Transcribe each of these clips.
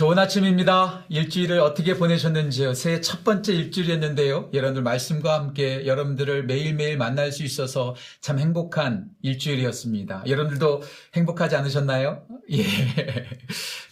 좋은 아침입니다. 일주일을 어떻게 보내셨는지요? 새해 첫 번째 일주일이었는데요. 여러분들 말씀과 함께 여러분들을 매일매일 만날 수 있어서 참 행복한 일주일이었습니다. 여러분들도 행복하지 않으셨나요? 예.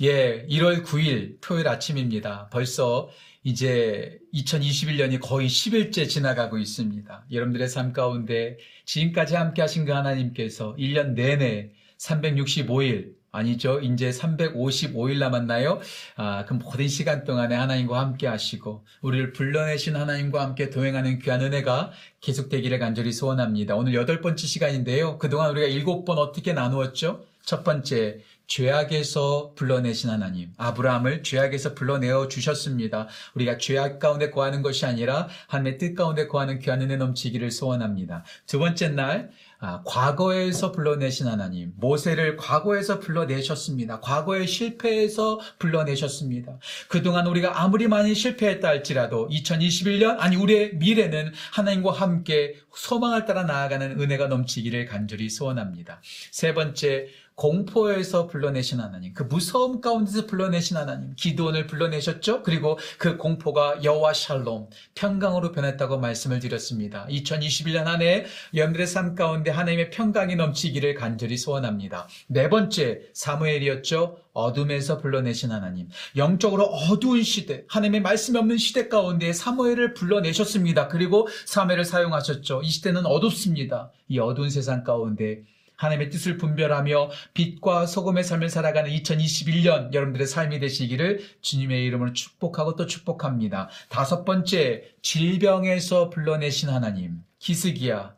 예. 1월 9일 토요일 아침입니다. 벌써 이제 2021년이 거의 10일째 지나가고 있습니다. 여러분들의 삶 가운데 지금까지 함께 하신 그 하나님께서 1년 내내 365일 아니죠. 이제 355일 남았나요? 아, 그 모든 시간 동안에 하나님과 함께 하시고, 우리를 불러내신 하나님과 함께 동행하는 귀한 은혜가 계속되기를 간절히 소원합니다. 오늘 여덟 번째 시간인데요. 그동안 우리가 일곱 번 어떻게 나누었죠? 첫 번째, 죄악에서 불러내신 하나님. 아브라함을 죄악에서 불러내어 주셨습니다. 우리가 죄악 가운데 거하는 것이 아니라 하나님의 뜻 가운데 거하는 귀한 은혜 넘치기를 소원합니다. 두 번째 날, 아, 과거에서 불러내신 하나님, 모세를 과거에서 불러내셨습니다. 과거의 실패에서 불러내셨습니다. 그동안 우리가 아무리 많이 실패했다 할지라도 2021년, 아니 우리의 미래는 하나님과 함께 소망을 따라 나아가는 은혜가 넘치기를 간절히 소원합니다. 세 번째, 공포에서 불러내신 하나님, 그 무서움 가운데서 불러내신 하나님, 기도원을 불러내셨죠? 그리고 그 공포가 여호와 샬롬, 평강으로 변했다고 말씀을 드렸습니다. 2021년 한 해 여러분들의 삶 가운데 하나님의 평강이 넘치기를 간절히 소원합니다. 네 번째, 사무엘이었죠? 어둠에서 불러내신 하나님. 영적으로 어두운 시대, 하나님의 말씀이 없는 시대 가운데 사무엘을 불러내셨습니다. 그리고 사무엘을 사용하셨죠. 이 시대는 어둡습니다. 이 어두운 세상 가운데 하나님의 뜻을 분별하며 빛과 소금의 삶을 살아가는 2021년 여러분들의 삶이 되시기를 주님의 이름으로 축복하고 또 축복합니다. 다섯 번째, 질병에서 불러내신 하나님, 기스기야,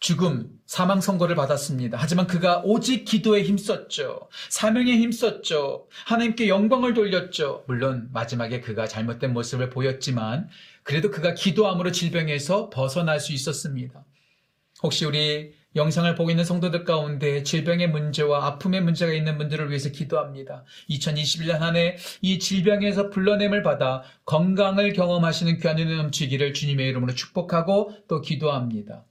죽음, 사망 선고를 받았습니다. 하지만 그가 오직 기도에 힘썼죠. 사명에 힘썼죠. 하나님께 영광을 돌렸죠. 물론 마지막에 그가 잘못된 모습을 보였지만 그래도 그가 기도함으로 질병에서 벗어날 수 있었습니다. 혹시 우리 영상을 보고 있는 성도들 가운데 질병의 문제와 아픔의 문제가 있는 분들을 위해서 기도합니다. 2021년 한 해 이 질병에서 불러냄을 받아 건강을 경험하시는 귀한 은혜 넘치기를 주님의 이름으로 축복하고 또 기도합니다.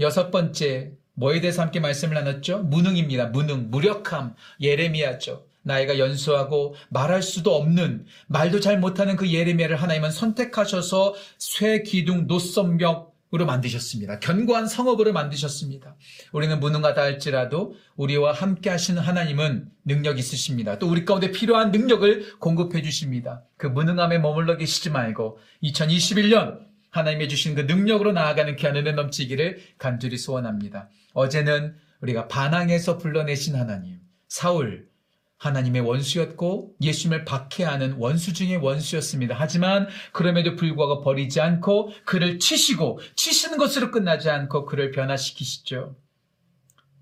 여섯 번째, 뭐에 대해서 함께 말씀을 나눴죠? 무능입니다. 무능, 무력함, 예레미야죠. 나이가 연수하고 말할 수도 없는 말도 잘 못하는 그 예레미야를 하나님은 선택하셔서 쇠 기둥 노선벽 으로 만드셨습니다. 견고한 성읍으로 만드셨습니다. 우리는 무능하다 할지라도 우리와 함께 하시는 하나님은 능력 있으십니다. 또 우리 가운데 필요한 능력을 공급해 주십니다. 그 무능함에 머물러 계시지 말고 2021년 하나님의 주신 그 능력으로 나아가는 귀한 은혜 넘치기를 간절히 소원합니다. 어제는 우리가 반항에서 불러내신 하나님, 사울, 하나님의 원수였고 예수님을 박해하는 원수 중의 원수였습니다. 하지만 그럼에도 불구하고 버리지 않고 그를 치시고 치시는 것으로 끝나지 않고 그를 변화시키시죠.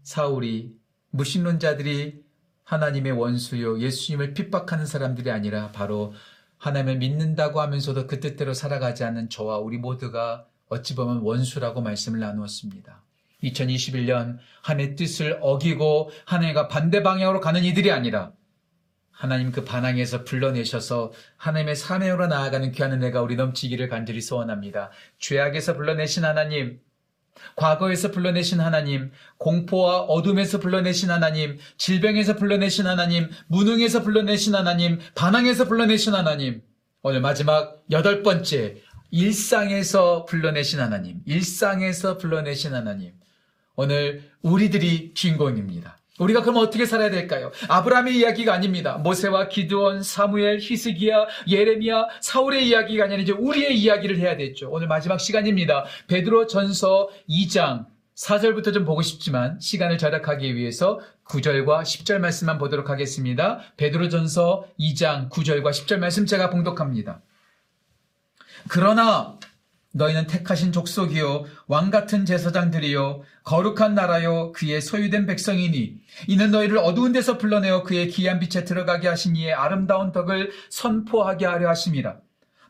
사울이 무신론자들이 하나님의 원수요 예수님을 핍박하는 사람들이 아니라 바로 하나님을 믿는다고 하면서도 그 뜻대로 살아가지 않는 저와 우리 모두가 어찌 보면 원수라고 말씀을 나누었습니다. 2021년 하나님의 뜻을 어기고 하나님과 반대 방향으로 가는 이들이 아니라 하나님 그 반항에서 불러내셔서 하나님의 사명으로 나아가는 귀한 은혜가 우리 넘치기를 간절히 소원합니다. 죄악에서 불러내신 하나님, 과거에서 불러내신 하나님, 공포와 어둠에서 불러내신 하나님, 질병에서 불러내신 하나님, 무능에서 불러내신 하나님, 반항에서 불러내신 하나님, 오늘 마지막 여덟 번째, 일상에서 불러내신 하나님, 일상에서 불러내신 하나님, 오늘 우리들이 주인공입니다. 우리가 그럼 어떻게 살아야 될까요? 아브라함의 이야기가 아닙니다. 모세와 기드온, 사무엘, 히스기야, 예레미야, 사울의 이야기가 아니라 이제 우리의 이야기를 해야 되죠. 오늘 마지막 시간입니다. 베드로 전서 2장 4절부터 좀 보고 싶지만 시간을 절약하기 위해서 9절과 10절 말씀만 보도록 하겠습니다. 베드로 전서 2장 9절과 10절 말씀 제가 봉독합니다. 그러나 너희는 택하신 족속이요 왕 같은 제사장들이요 거룩한 나라요 그의 소유된 백성이니 이는 너희를 어두운 데서 불러내어 그의 귀한 빛에 들어가게 하신 이의 아름다운 덕을 선포하게 하려 하심이라.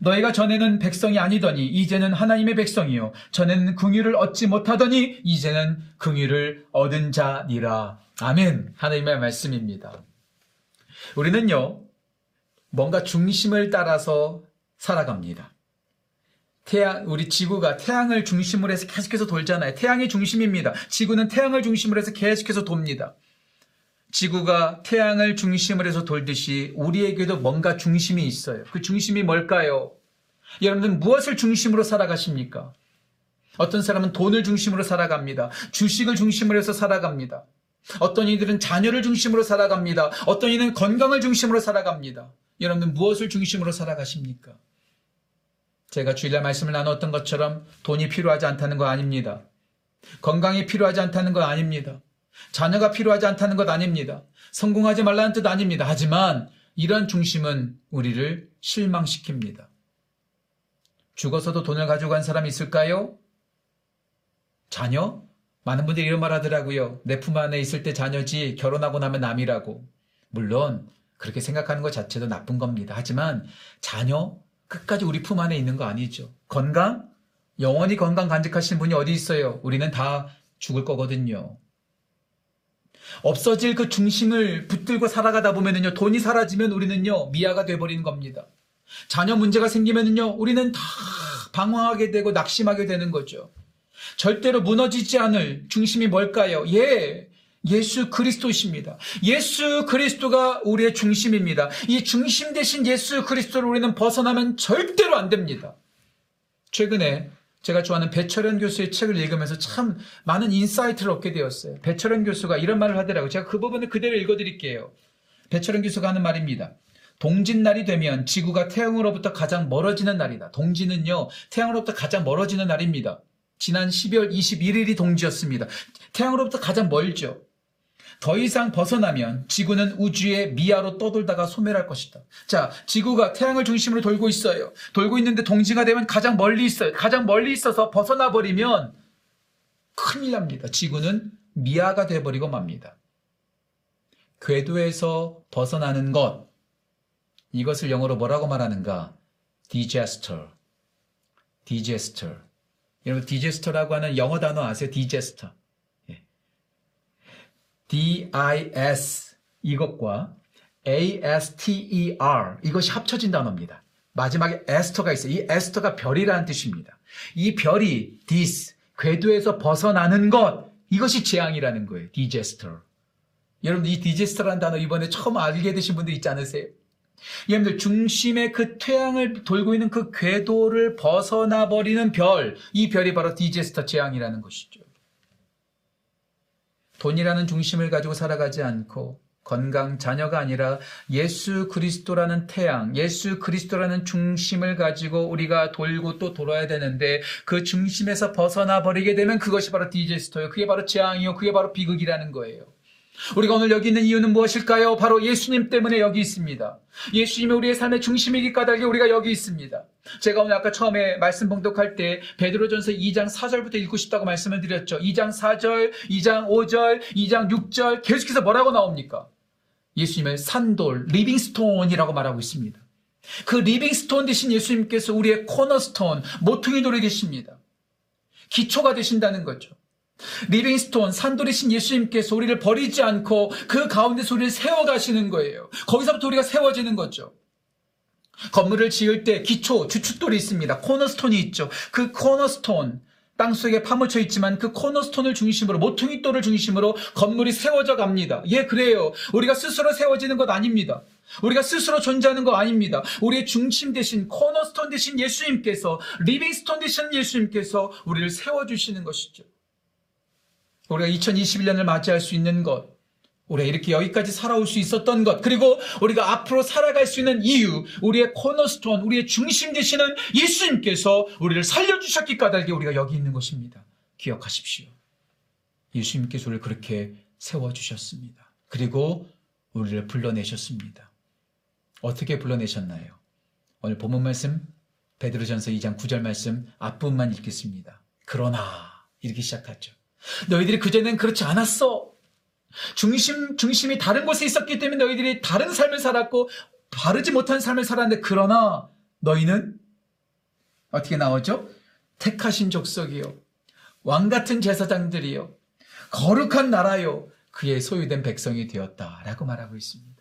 너희가 전에는 백성이 아니더니 이제는 하나님의 백성이요 전에는 긍휼을 얻지 못하더니 이제는 긍휼을 얻은 자니라. 아멘. 하나님의 말씀입니다. 우리는요 뭔가 중심을 따라서 살아갑니다 태양, 우리 지구가 태양을 중심으로 해서 계속해서 돌잖아요. 태양이 중심입니다. 지구는 태양을 중심으로 해서 계속해서 돕니다. 지구가 태양을 중심으로 해서 돌듯이 우리에게도 뭔가 중심이 있어요. 그 중심이 뭘까요? 여러분들 무엇을 중심으로 살아가십니까? 어떤 사람은 돈을 중심으로 살아갑니다. 주식을 중심으로 해서 살아갑니다. 어떤 이들은 자녀를 중심으로 살아갑니다. 어떤 이는 건강을 중심으로 살아갑니다. 여러분들 무엇을 중심으로 살아가십니까? 제가 주일날 말씀을 나눴던 것처럼 돈이 필요하지 않다는 거 아닙니다. 건강이 필요하지 않다는 것 아닙니다. 자녀가 필요하지 않다는 것 아닙니다. 성공하지 말라는 뜻 아닙니다. 하지만 이런 중심은 우리를 실망시킵니다. 죽어서도 돈을 가지고 간 사람이 있을까요? 자녀? 많은 분들이 이런 말 하더라고요. 내 품 안에 있을 때 자녀지 결혼하고 나면 남이라고. 물론 그렇게 생각하는 것 자체도 나쁜 겁니다. 하지만 자녀 끝까지 우리 품 안에 있는 거 아니죠. 건강? 영원히 건강 간직하시는 분이 어디 있어요? 우리는 다 죽을 거거든요. 없어질 그 중심을 붙들고 살아가다 보면은요, 돈이 사라지면 우리는요, 미아가 돼버리는 겁니다. 자녀 문제가 생기면은요, 우리는 다 방황하게 되고 낙심하게 되는 거죠. 절대로 무너지지 않을 중심이 뭘까요? 예, 예수 그리스도십니다. 예수 그리스도가 우리의 중심입니다. 이 중심 되신 예수 그리스도를 우리는 벗어나면 절대로 안 됩니다. 최근에 제가 좋아하는 배철현 교수의 책을 읽으면서 참 많은 insight를 얻게 되었어요. 배철현 교수가 이런 말을 하더라고요. 제가 그 부분을 그대로 읽어드릴게요. 배철현 교수가 하는 말입니다. 동짓날이 되면 지구가 태양으로부터 가장 멀어지는 날이다. 동지는요, 태양으로부터 가장 멀어지는 날입니다. 지난 12월 21일이 동지였습니다. 태양으로부터 가장 멀죠. 더 이상 벗어나면 지구는 우주의 미아로 떠돌다가 소멸할 것이다. 자, 지구가 태양을 중심으로 돌고 있어요. 돌고 있는데 동지가 되면 가장 멀리 있어요. 가장 멀리 있어서 벗어나 버리면 큰일 납니다. 지구는 미아가 돼버리고 맙니다. 궤도에서 벗어나는 것, 이것을 영어로 뭐라고 말하는가? disaster. Disaster. 여러분, disaster라고 하는 영어 단어 아세요? Disaster. D-I-S 이것과 A-S-T-E-R 이것이 합쳐진 단어입니다. 마지막에 aster가 있어요. 이 aster가 별이라는 뜻입니다. 이 별이 dis 궤도에서 벗어나는 것 이것이 재앙이라는 거예요. Disaster. 여러분 이 디제스터라는 단어 이번에 처음 알게 되신 분들 있지 않으세요? 여러분들 중심의 그 태양을 돌고 있는 그 궤도를 벗어나 버리는 별, 이 별이 바로 디제스터 재앙이라는 것이죠. 돈이라는 중심을 가지고 살아가지 않고 건강, 자녀가 아니라 예수 그리스도라는 태양, 예수 그리스도라는 중심을 가지고 우리가 돌고 또 돌아야 되는데 그 중심에서 벗어나 버리게 되면 그것이 바로 디제스터예요. 그게 바로 재앙이요. 그게 바로 비극이라는 거예요. 우리가 오늘 여기 있는 이유는 무엇일까요? 바로 예수님 때문에 여기 있습니다. 예수님이 우리의 삶의 중심이기 까닭에 우리가 여기 있습니다. 제가 오늘 아까 처음에 말씀 봉독할 때 베드로전서 2장 4절부터 읽고 싶다고 말씀을 드렸죠. 2장 4절, 2장 5절, 2장 6절 계속해서 뭐라고 나옵니까? 예수님의 산돌, living stone이라고 말하고 있습니다. 그 living stone 되신 예수님께서 우리의 cornerstone, 모퉁이 돌이 되십니다. 기초가 되신다는 거죠. Living stone, 산돌이신 예수님께서 우리를 버리지 않고 그 가운데서 우리를 세워가시는 거예요. 거기서부터 우리가 세워지는 거죠. 건물을 지을 때 기초, 주춧돌이 있습니다. Cornerstone이 있죠. 그 cornerstone, 땅속에 파묻혀 있지만 그 cornerstone을 중심으로, 모퉁이 돌을 중심으로 건물이 세워져 갑니다. 예, 그래요. 우리가 스스로 세워지는 것 아닙니다. 우리가 스스로 존재하는 거 아닙니다. 우리의 중심 되신, cornerstone 되신 예수님께서, living stone 되신 예수님께서 우리를 세워 주시는 것이죠. 우리가 2021년을 맞이할 수 있는 것, 우리가 이렇게 여기까지 살아올 수 있었던 것, 그리고 우리가 앞으로 살아갈 수 있는 이유, 우리의 코너스톤, 우리의 중심 되시는 예수님께서 우리를 살려주셨기 까닭에 우리가 여기 있는 것입니다. 기억하십시오. 예수님께서 우리를 그렇게 세워주셨습니다. 그리고 우리를 불러내셨습니다. 어떻게 불러내셨나요? 오늘 본문 말씀, 베드로전서 2장 9절 말씀 앞부분만 읽겠습니다. 그러나 이렇게 시작하죠. 너희들이 그전엔 그렇지 않았어. 중심, 중심이 다른 곳에 있었기 때문에 너희들이 다른 삶을 살았고, 바르지 못한 삶을 살았는데, 그러나 너희는 어떻게 나오죠? 택하신 족속이요. 왕 같은 제사장들이요. 거룩한 나라요. 그의 소유된 백성이 되었다 라고 말하고 있습니다.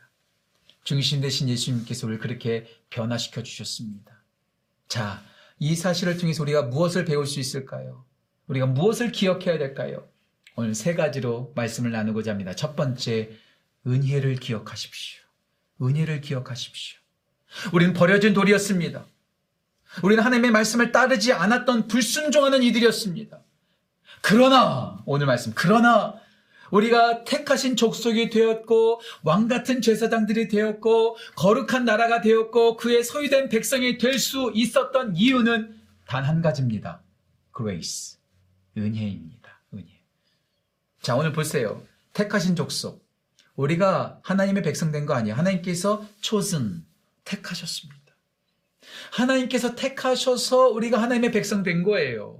중심 대신 예수님께서 우리를 그렇게 변화시켜 주셨습니다. 자, 이 사실을 통해서 우리가 무엇을 배울 수 있을까요? 우리가 무엇을 기억해야 될까요? 오늘 세 가지로 말씀을 나누고자 합니다. 첫 번째, 은혜를 기억하십시오. 은혜를 기억하십시오. 우리는 버려진 돌이었습니다. 우리는 하나님의 말씀을 따르지 않았던 불순종하는 이들이었습니다. 그러나 오늘 말씀 그러나 우리가 택하신 족속이 되었고 왕 같은 제사장들이 되었고 거룩한 나라가 되었고 그의 소유된 백성이 될 수 있었던 이유는 단 한 가지입니다. grace. 은혜입니다. 은혜. 자, 오늘 보세요. 택하신 족속. 우리가 하나님의 백성 된 거 아니에요. 하나님께서 chosen 택하셨습니다. 하나님께서 택하셔서 우리가 하나님의 백성 된 거예요.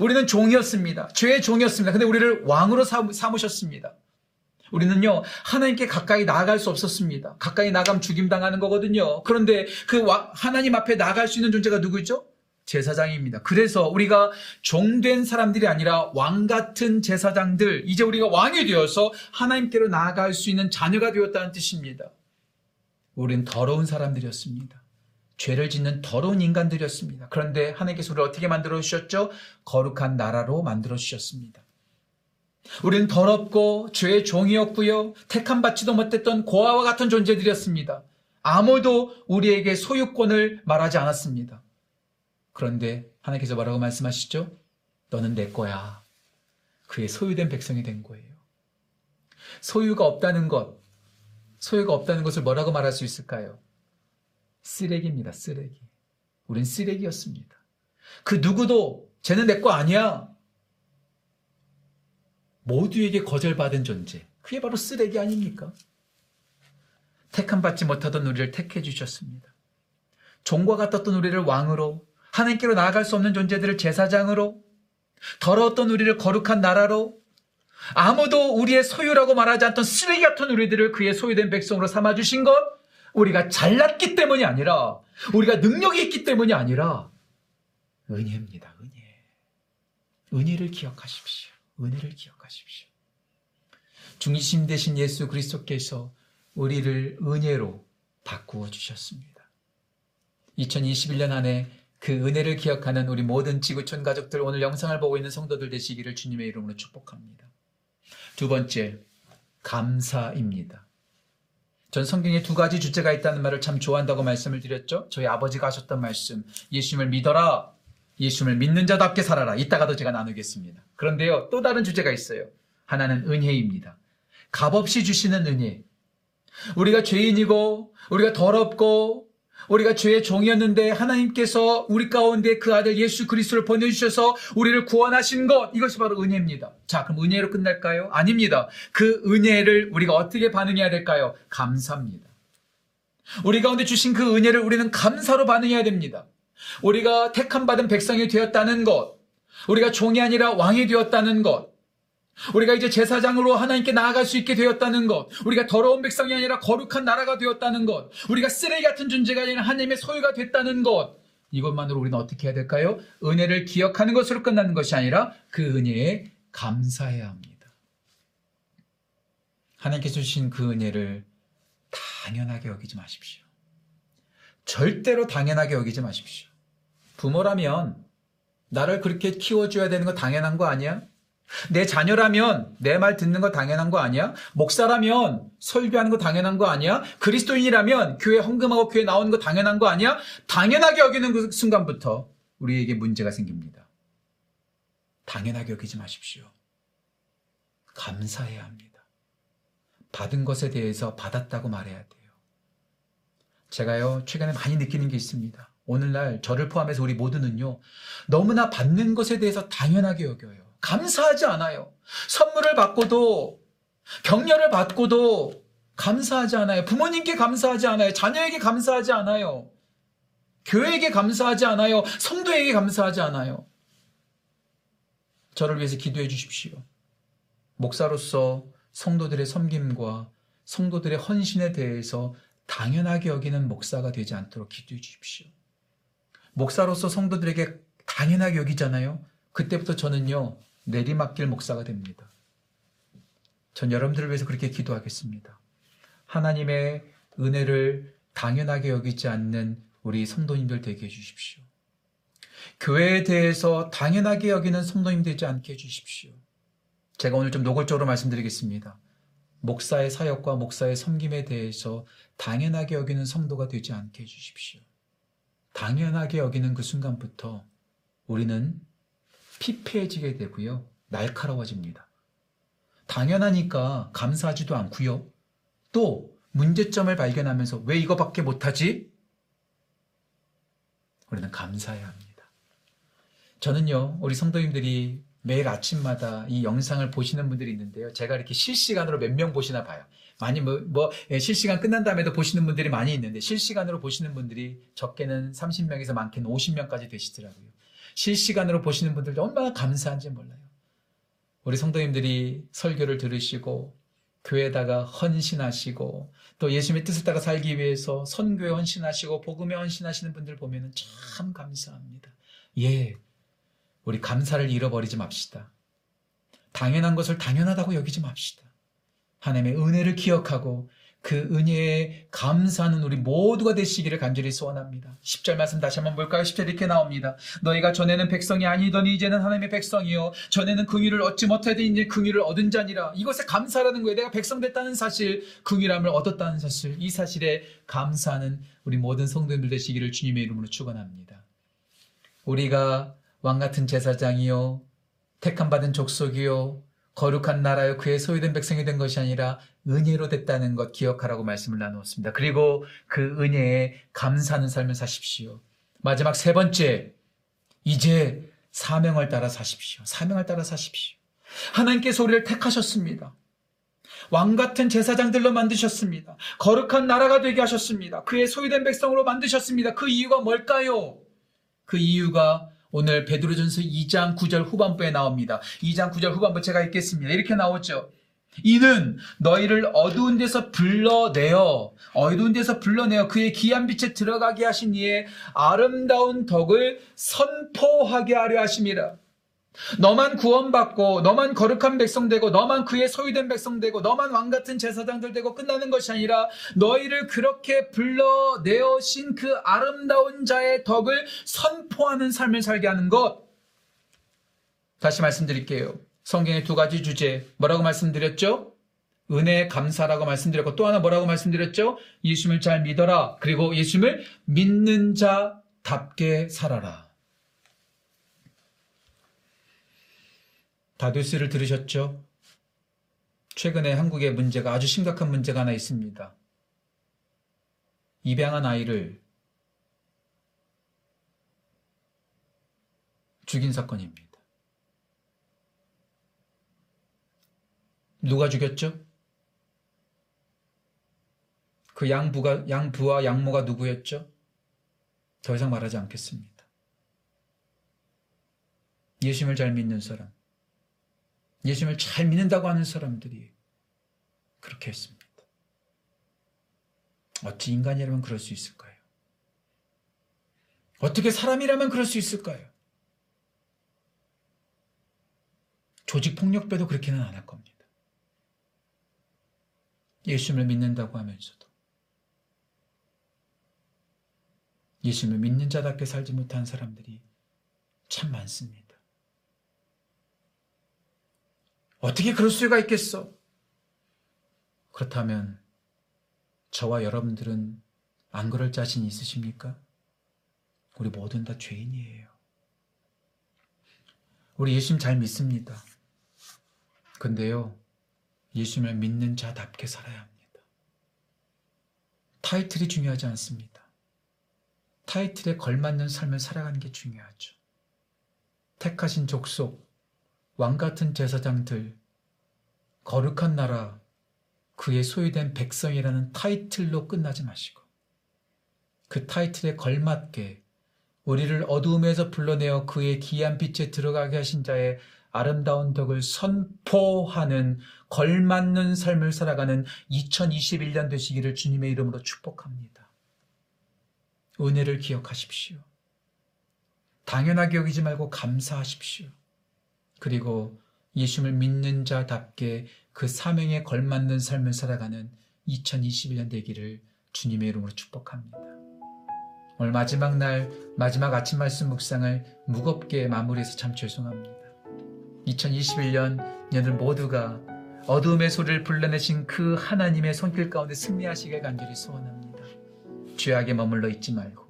우리는 종이었습니다. 죄의 종이었습니다. 근데 우리를 왕으로 삼으셨습니다. 우리는요, 하나님께 가까이 나아갈 수 없었습니다. 가까이 나가면 죽임당하는 거거든요. 그런데 그 하나님 앞에 나아갈 수 있는 존재가 누구죠? 제사장입니다. 그래서 우리가 종된 사람들이 아니라 왕 같은 제사장들, 이제 우리가 왕이 되어서 하나님께로 나아갈 수 있는 자녀가 되었다는 뜻입니다. 우리는 더러운 사람들이었습니다. 죄를 짓는 더러운 인간들이었습니다. 그런데 하나님께서 우리를 어떻게 만들어 주셨죠? 거룩한 나라로 만들어 주셨습니다. 우리는 더럽고 죄의 종이었고요. 택함 받지도 못했던 고아와 같은 존재들이었습니다. 아무도 우리에게 소유권을 말하지 않았습니다. 그런데 하나님께서 뭐라고 말씀하시죠? 너는 내 거야. 그의 소유된 백성이 된 거예요. 소유가 없다는 것, 소유가 없다는 것을 뭐라고 말할 수 있을까요? 쓰레기입니다, 쓰레기. 우린 쓰레기였습니다. 그 누구도 쟤는 내 거 아니야. 모두에게 거절받은 존재. 그게 바로 쓰레기 아닙니까? 택함 받지 못하던 우리를 택해 주셨습니다. 종과 같았던 우리를 왕으로, 하나님께로 나아갈 수 없는 존재들을 제사장으로, 더러웠던 우리를 거룩한 나라로, 아무도 우리의 소유라고 말하지 않던 쓰레기 같은 우리들을 그의 소유된 백성으로 삼아주신 것, 우리가 잘났기 때문이 아니라 우리가 능력이 있기 때문이 아니라 은혜입니다. 은혜. 은혜를 기억하십시오. 은혜를 기억하십시오. 중심 되신 예수 그리스도께서 우리를 은혜로 바꾸어 주셨습니다. 2021년 안에 그 은혜를 기억하는 우리 모든 지구촌 가족들 오늘 영상을 보고 있는 성도들 되시기를 주님의 이름으로 축복합니다. 두 번째, 감사입니다. 전 성경에 두 가지 주제가 있다는 말을 참 좋아한다고 말씀을 드렸죠. 저희 아버지가 하셨던 말씀, 예수님을 믿어라. 예수님을 믿는 자답게 살아라. 이따가도 제가 나누겠습니다. 그런데요, 또 다른 주제가 있어요. 하나는 은혜입니다. 값없이 주시는 은혜. 우리가 죄인이고, 우리가 더럽고, 우리가 죄의 종이었는데 하나님께서 우리 가운데 그 아들 예수 그리스도를 보내주셔서 우리를 구원하신 것 이것이 바로 은혜입니다. 자 그럼 은혜로 끝날까요? 아닙니다. 그 은혜를 우리가 어떻게 반응해야 될까요? 감사합니다. 우리 가운데 주신 그 은혜를 우리는 감사로 반응해야 됩니다. 우리가 택함 받은 백성이 되었다는 것, 우리가 종이 아니라 왕이 되었다는 것, 우리가 이제 제사장으로 하나님께 나아갈 수 있게 되었다는 것, 우리가 더러운 백성이 아니라 거룩한 나라가 되었다는 것, 우리가 쓰레기 같은 존재가 아니라 하나님의 소유가 됐다는 것, 이것만으로 우리는 어떻게 해야 될까요? 은혜를 기억하는 것으로 끝나는 것이 아니라 그 은혜에 감사해야 합니다. 하나님께서 주신 그 은혜를 당연하게 여기지 마십시오. 절대로 당연하게 여기지 마십시오. 부모라면 나를 그렇게 키워줘야 되는 거 당연한 거 아니야? 내 자녀라면 내 말 듣는 거 당연한 거 아니야? 목사라면 설교하는 거 당연한 거 아니야? 그리스도인이라면 교회 헌금하고 교회 나오는 거 당연한 거 아니야? 당연하게 여기는 그 순간부터 우리에게 문제가 생깁니다. 당연하게 여기지 마십시오. 감사해야 합니다. 받은 것에 대해서 받았다고 말해야 돼요. 제가요, 최근에 많이 느끼는 게 있습니다. 오늘날 저를 포함해서 우리 모두는요, 너무나 받는 것에 대해서 당연하게 여겨요. 감사하지 않아요. 선물을 받고도 격려를 받고도 감사하지 않아요. 부모님께 감사하지 않아요. 자녀에게 감사하지 않아요. 교회에게 감사하지 않아요. 성도에게 감사하지 않아요. 저를 위해서 기도해 주십시오. 목사로서 성도들의 섬김과 성도들의 헌신에 대해서 당연하게 여기는 목사가 되지 않도록 기도해 주십시오. 목사로서 성도들에게 당연하게 여기잖아요. 그때부터 저는요, 내리막길 목사가 됩니다. 전 여러분들을 위해서 그렇게 기도하겠습니다. 하나님의 은혜를 당연하게 여기지 않는 우리 성도님들 되게 해주십시오. 교회에 대해서 당연하게 여기는 성도님 되지 않게 해주십시오. 제가 오늘 좀 노골적으로 말씀드리겠습니다. 목사의 사역과 목사의 섬김에 대해서 당연하게 여기는 성도가 되지 않게 해주십시오. 당연하게 여기는 그 순간부터 우리는 피폐해지게 되고요. 날카로워집니다. 당연하니까 감사하지도 않고요. 또 문제점을 발견하면서 왜 이거밖에 못하지? 우리는 감사해야 합니다. 저는요, 우리 성도님들이 매일 아침마다 이 영상을 보시는 분들이 있는데요. 제가 이렇게 실시간으로 몇 명 보시나 봐요. 많이 뭐, 뭐 예, 실시간 끝난 다음에도 보시는 분들이 많이 있는데 실시간으로 보시는 분들이 적게는 30명에서 많게는 50명까지 되시더라고요. 실시간으로 보시는 분들도 얼마나 감사한지 몰라요. 우리 성도님들이 설교를 들으시고 교회에다가 헌신하시고 또 예수님의 뜻을 따라 살기 위해서 선교에 헌신하시고 복음에 헌신하시는 분들 보면 참 감사합니다. 예, 우리 감사를 잃어버리지 맙시다. 당연한 것을 당연하다고 여기지 맙시다. 하나님의 은혜를 기억하고 그 은혜에 감사하는 우리 모두가 되시기를 간절히 소원합니다. 10절 말씀 다시 한번 볼까요? 10절 이렇게 나옵니다. 너희가 전에는 백성이 아니더니 이제는 하나님의 백성이요. 전에는 긍휼을 얻지 못하더니 이제 긍휼을 얻은 자니라. 이것에 감사라는 거예요. 내가 백성 됐다는 사실, 긍휼함을 얻었다는 사실, 이 사실에 감사하는 우리 모든 성도님들 되시기를 주님의 이름으로 축원합니다. 우리가 왕 같은 제사장이요, 택함 받은 족속이요, 거룩한 나라요 그의 소유된 백성이 된 것이 아니라 은혜로 됐다는 것 기억하라고 말씀을 나누었습니다. 그리고 그 은혜에 감사하는 삶을 사십시오. 마지막 세 번째, 이제 사명을 따라 사십시오. 사명을 따라 사십시오. 하나님께서 우리를 택하셨습니다. 왕 같은 제사장들로 만드셨습니다. 거룩한 나라가 되게 하셨습니다. 그의 소유된 백성으로 만드셨습니다. 그 이유가 뭘까요? 그 이유가 오늘 베드로전서 2장 9절 후반부에 나옵니다. 2장 9절 후반부 제가 읽겠습니다. 이렇게 나오죠. 이는 너희를 어두운 데서 불러내어 어두운 데서 불러내어 그의 귀한 빛에 들어가게 하신 이의 아름다운 덕을 선포하게 하려 하심이라. 너만 구원받고 너만 거룩한 백성 되고 너만 그의 소유된 백성 되고 너만 왕 같은 제사장들 되고 끝나는 것이 아니라 너희를 그렇게 불러내어신 그 아름다운 자의 덕을 선포하는 삶을 살게 하는 것. 다시 말씀드릴게요. 성경의 두 가지 주제 뭐라고 말씀드렸죠? 은혜 감사라고 말씀드렸고 또 하나 뭐라고 말씀드렸죠? 예수님을 잘 믿어라. 그리고 예수님을 믿는 자답게 살아라. 다듀스를 들으셨죠? 최근에 한국의 문제가 아주 심각한 문제가 하나 있습니다. 입양한 아이를 죽인 사건입니다. 누가 죽였죠? 그 양부가, 양부와 양모가 누구였죠? 더 이상 말하지 않겠습니다. 예수님을 잘 믿는 사람, 예수님을 잘 믿는다고 하는 사람들이 그렇게 했습니다. 어찌 인간이라면 그럴 수 있을까요? 어떻게 사람이라면 그럴 수 있을까요? 조직폭력배도 그렇게는 안 할 겁니다. 예수님을 믿는다고 하면서도 예수님을 믿는 자답게 살지 못한 사람들이 참 많습니다. 어떻게 그럴 수가 있겠어? 그렇다면 저와 여러분들은 안 그럴 자신 있으십니까? 우리 모든 다 죄인이에요. 우리 예수님 잘 믿습니다. 근데요, 예수님을 믿는 자답게 살아야 합니다. 타이틀이 중요하지 않습니다. 타이틀에 걸맞는 삶을 살아가는 게 중요하죠. 택하신 족속, 왕 같은 제사장들, 거룩한 나라, 그의 소유된 백성이라는 타이틀로 끝나지 마시고 그 타이틀에 걸맞게 우리를 어두움에서 불러내어 그의 귀한 빛에 들어가게 하신 자의 아름다운 덕을 선포하는 걸맞는 삶을 살아가는 2021년 되시기를 주님의 이름으로 축복합니다. 은혜를 기억하십시오. 당연하게 여기지 말고 감사하십시오. 그리고 예수님을 믿는 자답게 그 사명에 걸맞는 삶을 살아가는 2021년 되기를 주님의 이름으로 축복합니다. 오늘 마지막 날 마지막 아침 말씀 묵상을 무겁게 마무리해서 참 죄송합니다. 2021년 년들 모두가 어둠의 소리를 불러내신 그 하나님의 손길 가운데 승리하시길 간절히 소원합니다. 죄악에 머물러 있지 말고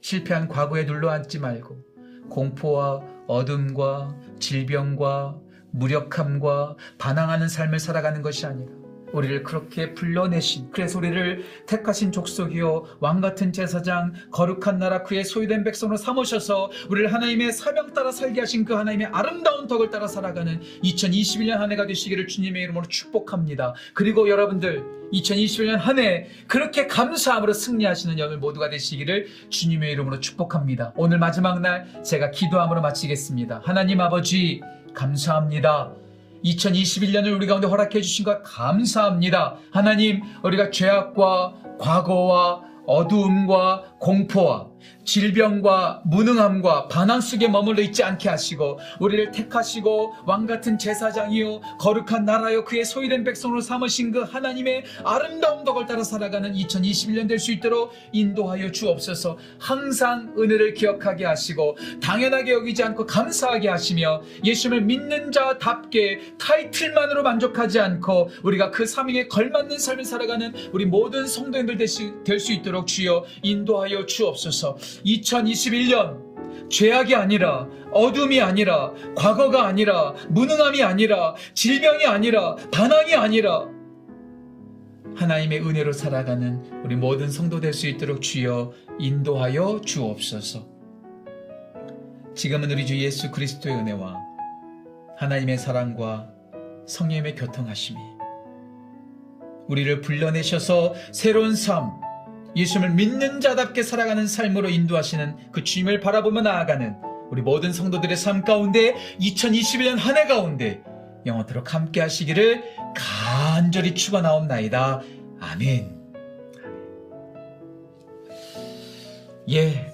실패한 과거에 눌러 앉지 말고 공포와 어둠과 질병과 무력함과 반항하는 삶을 살아가는 것이 아니라 우리를 그렇게 불러내신 그래서 우리를 택하신 족속이요 왕 같은 제사장 거룩한 나라 그의 소유된 백성으로 삼으셔서 우리를 하나님의 사명 따라 살게 하신 그 하나님의 아름다운 덕을 따라 살아가는 2021년 한 해가 되시기를 주님의 이름으로 축복합니다. 그리고 여러분들 2021년 한 해 그렇게 감사함으로 승리하시는 여러분 모두가 되시기를 주님의 이름으로 축복합니다. 오늘 마지막 날 제가 기도함으로 마치겠습니다. 하나님 아버지 감사합니다. 2021년을 우리 가운데 허락해 주신 것 감사합니다. 하나님, 우리가 죄악과 과거와 어두움과 공포와 질병과 무능함과 반항 속에 머물러 있지 않게 하시고 우리를 택하시고 왕 같은 제사장이요 거룩한 나라요 그의 소유된 백성으로 삼으신 그 하나님의 아름다운 덕을 따라 살아가는 2021년 될 수 있도록 인도하여 주옵소서. 항상 은혜를 기억하게 하시고 당연하게 여기지 않고 감사하게 하시며 예수님을 믿는 자답게 타이틀만으로 만족하지 않고 우리가 그 사명에 걸맞는 삶을 살아가는 우리 모든 성도님들 될 수 있도록 주여 인도하여 주옵소서 2021년 죄악이 아니라 어둠이 아니라 과거가 아니라 무능함이 아니라 질병이 아니라 반항이 아니라 하나님의 은혜로 살아가는 우리 모든 성도 될 수 있도록 주여 인도하여 주옵소서. 지금은 우리 주 예수 그리스도의 은혜와 하나님의 사랑과 성령의 교통하심이 우리를 불러내셔서 새로운 삶, 예수님을 믿는 자답게 살아가는 삶으로 인도하시는 그 주님을 바라보며 나아가는 우리 모든 성도들의 삶 가운데 2021년 한 해 가운데 영원토록 함께 하시기를 간절히 축원하옵나이다. 아멘. 예,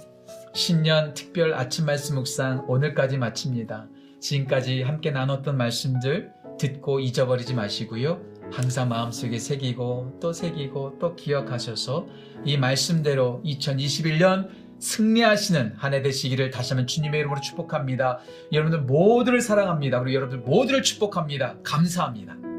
신년 특별 아침 말씀 묵상 오늘까지 마칩니다. 지금까지 함께 나눴던 말씀들 듣고 잊어버리지 마시고요. 항상 마음속에 새기고 또 새기고 또 기억하셔서 이 말씀대로 2021년 승리하시는 한 해 되시기를 다시 한번 주님의 이름으로 축복합니다. 여러분들 모두를 사랑합니다. 그리고 여러분들 모두를 축복합니다. 감사합니다.